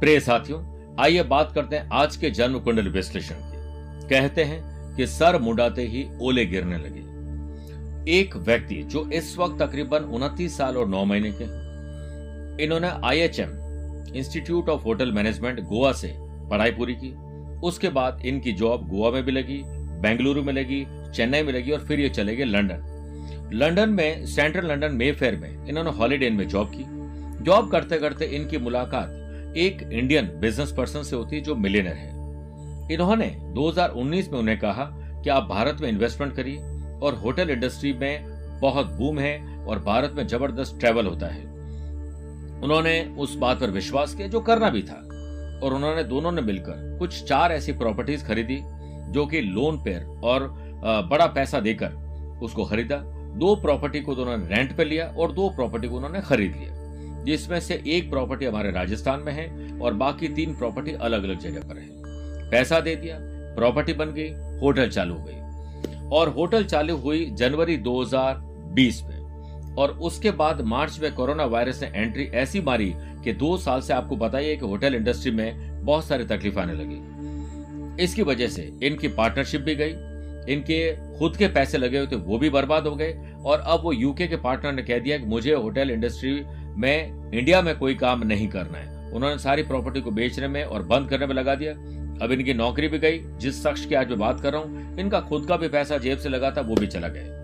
प्रिय साथियों, आइए बात करते हैं आज के जन्म कुंडल विश्लेषण की। कहते हैं कि सर मुंडाते ही ओले गिरने लगे। एक व्यक्ति जो इस वक्त तकरीबन उनतीस साल और नौ महीने के इन्होंने IHM institute of hotel management Goa से पढ़ाई पूरी की। उसके बाद इनकी जॉब गोवा में भी लगी, बेंगलुरु में लगी, चेन्नई में लगी और फिर ये चले गए लंदन। लंदन में, सेंट्रल लंदन मे में इन्होंने हॉलीडे में जॉब की। जॉब करते करते इनकी मुलाकात एक इंडियन बिज़नेस पर्सन से होती जो मिलेनर है। इन्होंने 2019 में उन्हें कहा कि आप भारत में इन्वेस्टमेंट करिए? और होटल इंडस्ट्री में बहुत बूम है और भारत में ज़बरदस्त ट्रेवल होता है। उन्होंने उस बात पर विश्वास किया जो करना भी था। और उन्होंने दोनों ने मिलकर कुछ चार ऐसी प्रॉपर्टीज़ खरीदी, जो कि लोन पेयर और बड़ा पैसा देकर उसको खरीदा। दो प्रॉपर्टी को दोनों ने रेंट पे लिया और दो प्रॉपर्टी को उन्होंने खरीद लिया। जिसमें से एक प्रॉपर्टी हमारे राजस्थान में है और बाकी तीन प्रॉपर्टी अलग अलग जगह पर है। पैसा दे दिया प्रॉपर्टी बन गई होटल चालू हो गई। और होटल चालू हुई जनवरी 2020 में। और उसके बाद मार्च में कोरोना वायरस ने एंट्री ऐसी मारी कि दो साल से आपको बताइए कि होटल इंडस्ट्री में बहुत सारी तकलीफ़ आने लगी। इसकी वजह से इनकी पार्टनरशिप भी गई, इनके खुद के पैसे लगे हुए थे, वो भी बर्बाद हो गए। और अब वो यूके के पार्टनर ने कह दिया कि मुझे होटल इंडस्ट्री में इंडिया में कोई काम नहीं करना है। उन्होंने सारी प्रॉपर्टी को बेचने में और बंद करने में लगा दिया। अब इनकी नौकरी भी गई, जिस शख्स की आज मैं बात कर रहा हूँ, इनका खुद का भी पैसा जेब से लगा था, वो भी चला गया।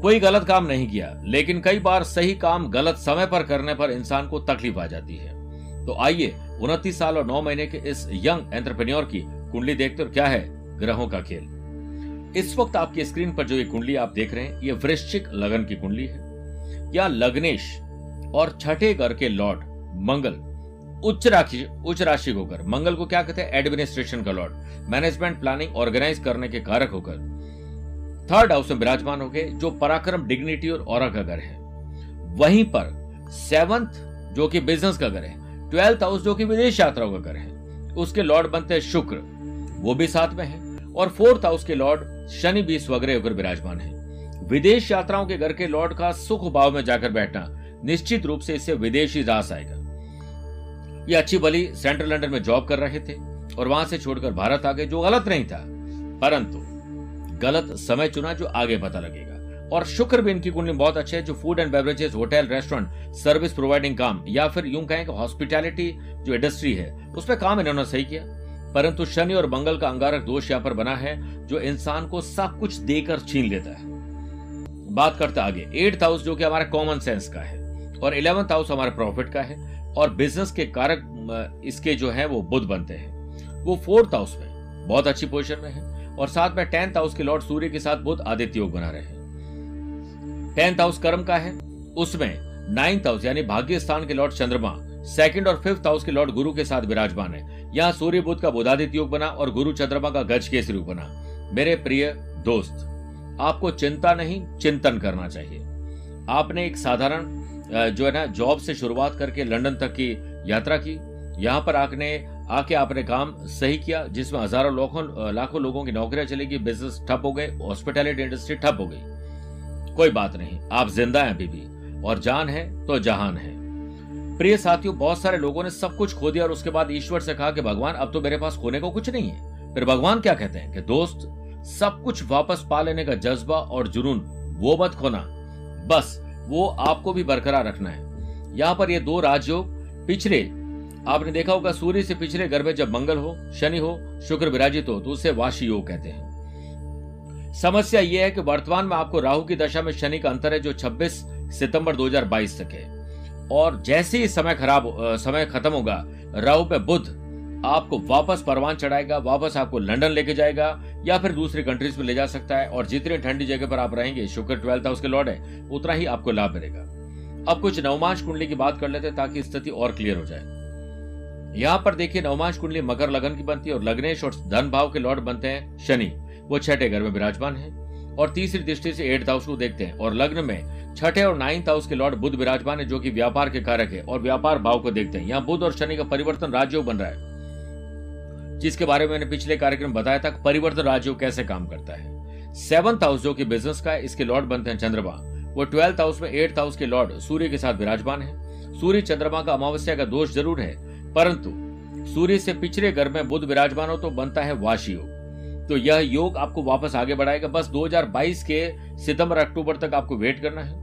कोई गलत काम नहीं किया, लेकिन कई बार सही काम गलत समय पर करने पर इंसान को तकलीफ़ आ जाती है। तो आइए, उनतीस साल और नौ महीने के इस यंग एंटरप्रेन्योर की कुंडली देखते और क्या है ग्रहों का खेल। इस वक्त आपकी स्क्रीन पर जो ये कुंडली आप देख रहे हैं, ये वृश्चिक लगन की कुंडली है। या लग्नेश और छठे घर के लॉर्ड, मंगल, उच्च राशि उच्च राशि होकर मंगल को क्या कहते हैं? एडमिनिस्ट्रेशन का लॉर्ड मैनेजमेंट प्लानिंग ऑर्गेनाइज करने के कारक होकर। थर्ड हाउस में विराजमान हो गए जो पराक्रम डिग्निटी और और का घर है। वहीं पर सेवंथ जो कि बिज़नेस का घर है ट्वेल्थ हाउस जो कि विदेश यात्राओं का घर है, उसके लॉर्ड बनते हैं शुक्र। वो भी साथ में है। और फोर्थ हाउस के लॉर्ड शनि भी स्वग्रह होकर विराजमान है। विदेश यात्राओं के घर के लॉर्ड का सुख भाव में जाकर बैठना निश्चित रूप से इससे विदेशी रास आएगा। ये अच्छी भली सेंट्रल लंदन में जॉब कर रहे थे और वहाँ से छोड़कर भारत आ गए, जो गलत नहीं था। परंतु गलत समय चुना जो आगे पता लगेगा। और शुक्र भी इनकी कुंडली बहुत अच्छे है, जो food and beverages hotel restaurant service providing काम, या फिर यूँ कहें कि हॉस्पिटैलिटी जो इंडस्ट्री है, उस पर काम इन्होंने सही किया। परंतु शनि और मंगल का अंगारक दोष यहाँ पर बना है, जो इंसान को सब कुछ देकर छीन लेता है। बात करते आगे एट्थ हाउस जो कि हमारा कॉमन सेंस का है। और इलेवंथ हाउस हमारे प्रॉफिट का है और बिज़नेस के कारक इसके जो है वो बुद्ध बनते हैं। वो फोर्थ हाउस में, बहुत अच्छी पोजिशन में है और साथ में टेंथ हाउस के लॉर्ड सूर्य के साथ बुद्ध आदित्य योग बना रहे हैं। टेंथ हाउस कर्म का है, उसमें नाइन्थ हाउस यानी भाग्य स्थान के लॉर्ड चंद्रमा सेकंड और फिफ्थ हाउस के लॉर्ड गुरु के साथ विराजमान है। यहाँ सूर्य बुद्ध का बुधादित्य योग बना और गुरु चंद्रमा का गज केसरी योग बना। मेरे प्रिय दोस्त, आपको चिंता नहीं, चिंतन करना चाहिए। आपने एक साधारण जो है ना, जॉब से शुरुआत करके लंदन तक की यात्रा की। यहाँ पर आके आके आपने काम सही किया, जिसमें हज़ारों लाखों लाखों लोगों की नौकरियाँ चलेगी बिज़नेस ठप हो गए हॉस्पिटैलिटी इंडस्ट्री ठप हो गई। कोई बात नहीं, आप ज़िंदा हैं अभी भी, और जान है तो जहान है। प्रिय साथियों, बहुत सारे लोगों ने सब कुछ खो दिया और उसके बाद ईश्वर से कहा कि, भगवान, अब तो मेरे पास खोने को कुछ नहीं है। फिर भगवान क्या कहते हैं कि, दोस्त, सब कुछ वापस पा लेने का जज्बा और जुनून, वो मत खोना। बस वो आपको भी बरकरार रखना है। यहाँ पर ये दो राजयोग पिछले आपने देखा होगा, सूर्य से पिछले घर में जब मंगल हो, शनि हो, शुक्र विराजित हो तो उसे वाशी योग कहते हैं। समस्या यह है कि वर्तमान में आपको राहु की दशा में शनि का अंतर है जो 26 सितंबर 2022 तक है। और जैसे ही समय खराब समय खत्म होगा, राहु पे बुद्ध आपको वापस परवान चढ़ाएगा, वापस आपको लंदन लेके जाएगा, या फिर दूसरी कंट्रीज़ में ले जा सकता है, और जितने ठंडी जगह पर आप रहेंगे, शुक्र ट्वेल्थ हाउस के लॉर्ड है, उतना ही आपको लाभ मिलेगा। अब कुछ नवमांश कुंडली की बात कर लेते हैं ताकि स्थिति और क्लियर हो जाए। यहाँ पर देखिए नवमांश कुंडली मकर लगन की बनती है, और लग्नेश और धन भाव के लॉर्ड बनते हैं शनि। वो छठे घर में विराजमान है, और तीसरी दृष्टि से एट हाउस को देखते हैं, और लग्न में छठे और नाइन्थ हाउस के लॉर्ड बुद्ध विराजमान है, जो कि व्यापार के कारक है, और व्यापार भाव को देखते हैं। यहाँ बुद्ध और शनि का परिवर्तन राजयोग बन रहा है। जिसके बारे में मैंने पिछले कार्यक्रम बताया था परिवर्तन राजयोग कैसे काम करता है। सेवंथ हाउस जो कि बिज़नेस का है, इसके लॉर्ड बनते हैं चंद्रमा। वो ट्वेल्थ हाउस में एट्थ हाउस के लॉर्ड सूर्य के साथ विराजमान है। सूर्य चंद्रमा का अमावस्या का दोष ज़रूर है, परंतु सूर्य से पिछले घर में बुद्ध विराजमान हो तो बनता है वाशी योग। तो यह योग आपको वापस आगे बढ़ाएगा। बस 2022 के सितंबर, अक्टूबर तक आपको वेट करना है।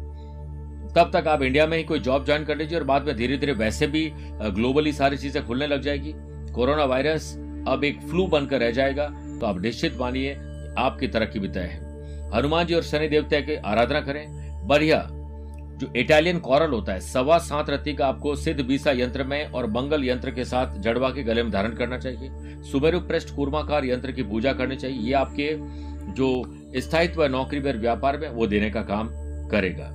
तब तक आप इंडिया में ही कोई जॉब ज्वाइन कर लीजिए और बाद में धीरे धीरे वैसे भी ग्लोबली सारी चीज़ें खुलने लग जाएगी। कोरोना वायरस अब एक फ्लू बनकर रह जाएगा तो आप निश्चित मानिए आपकी तरक्की भी तय है। हनुमान जी और शनि देवता की आराधना करें। बढ़िया। जो इटालियन कॉरल होता है, सवा सात रत्ती का आपको सिद्ध बीसा यंत्र में और मंगल यंत्र के साथ जड़वा के गले में धारण करना चाहिए। सुमेरु पृष्ठ कूर्माकार यंत्र की पूजा करनी चाहिए। ये आपके जो स्थायित्व नौकरी व व्यापार में, वो देने का काम करेगा।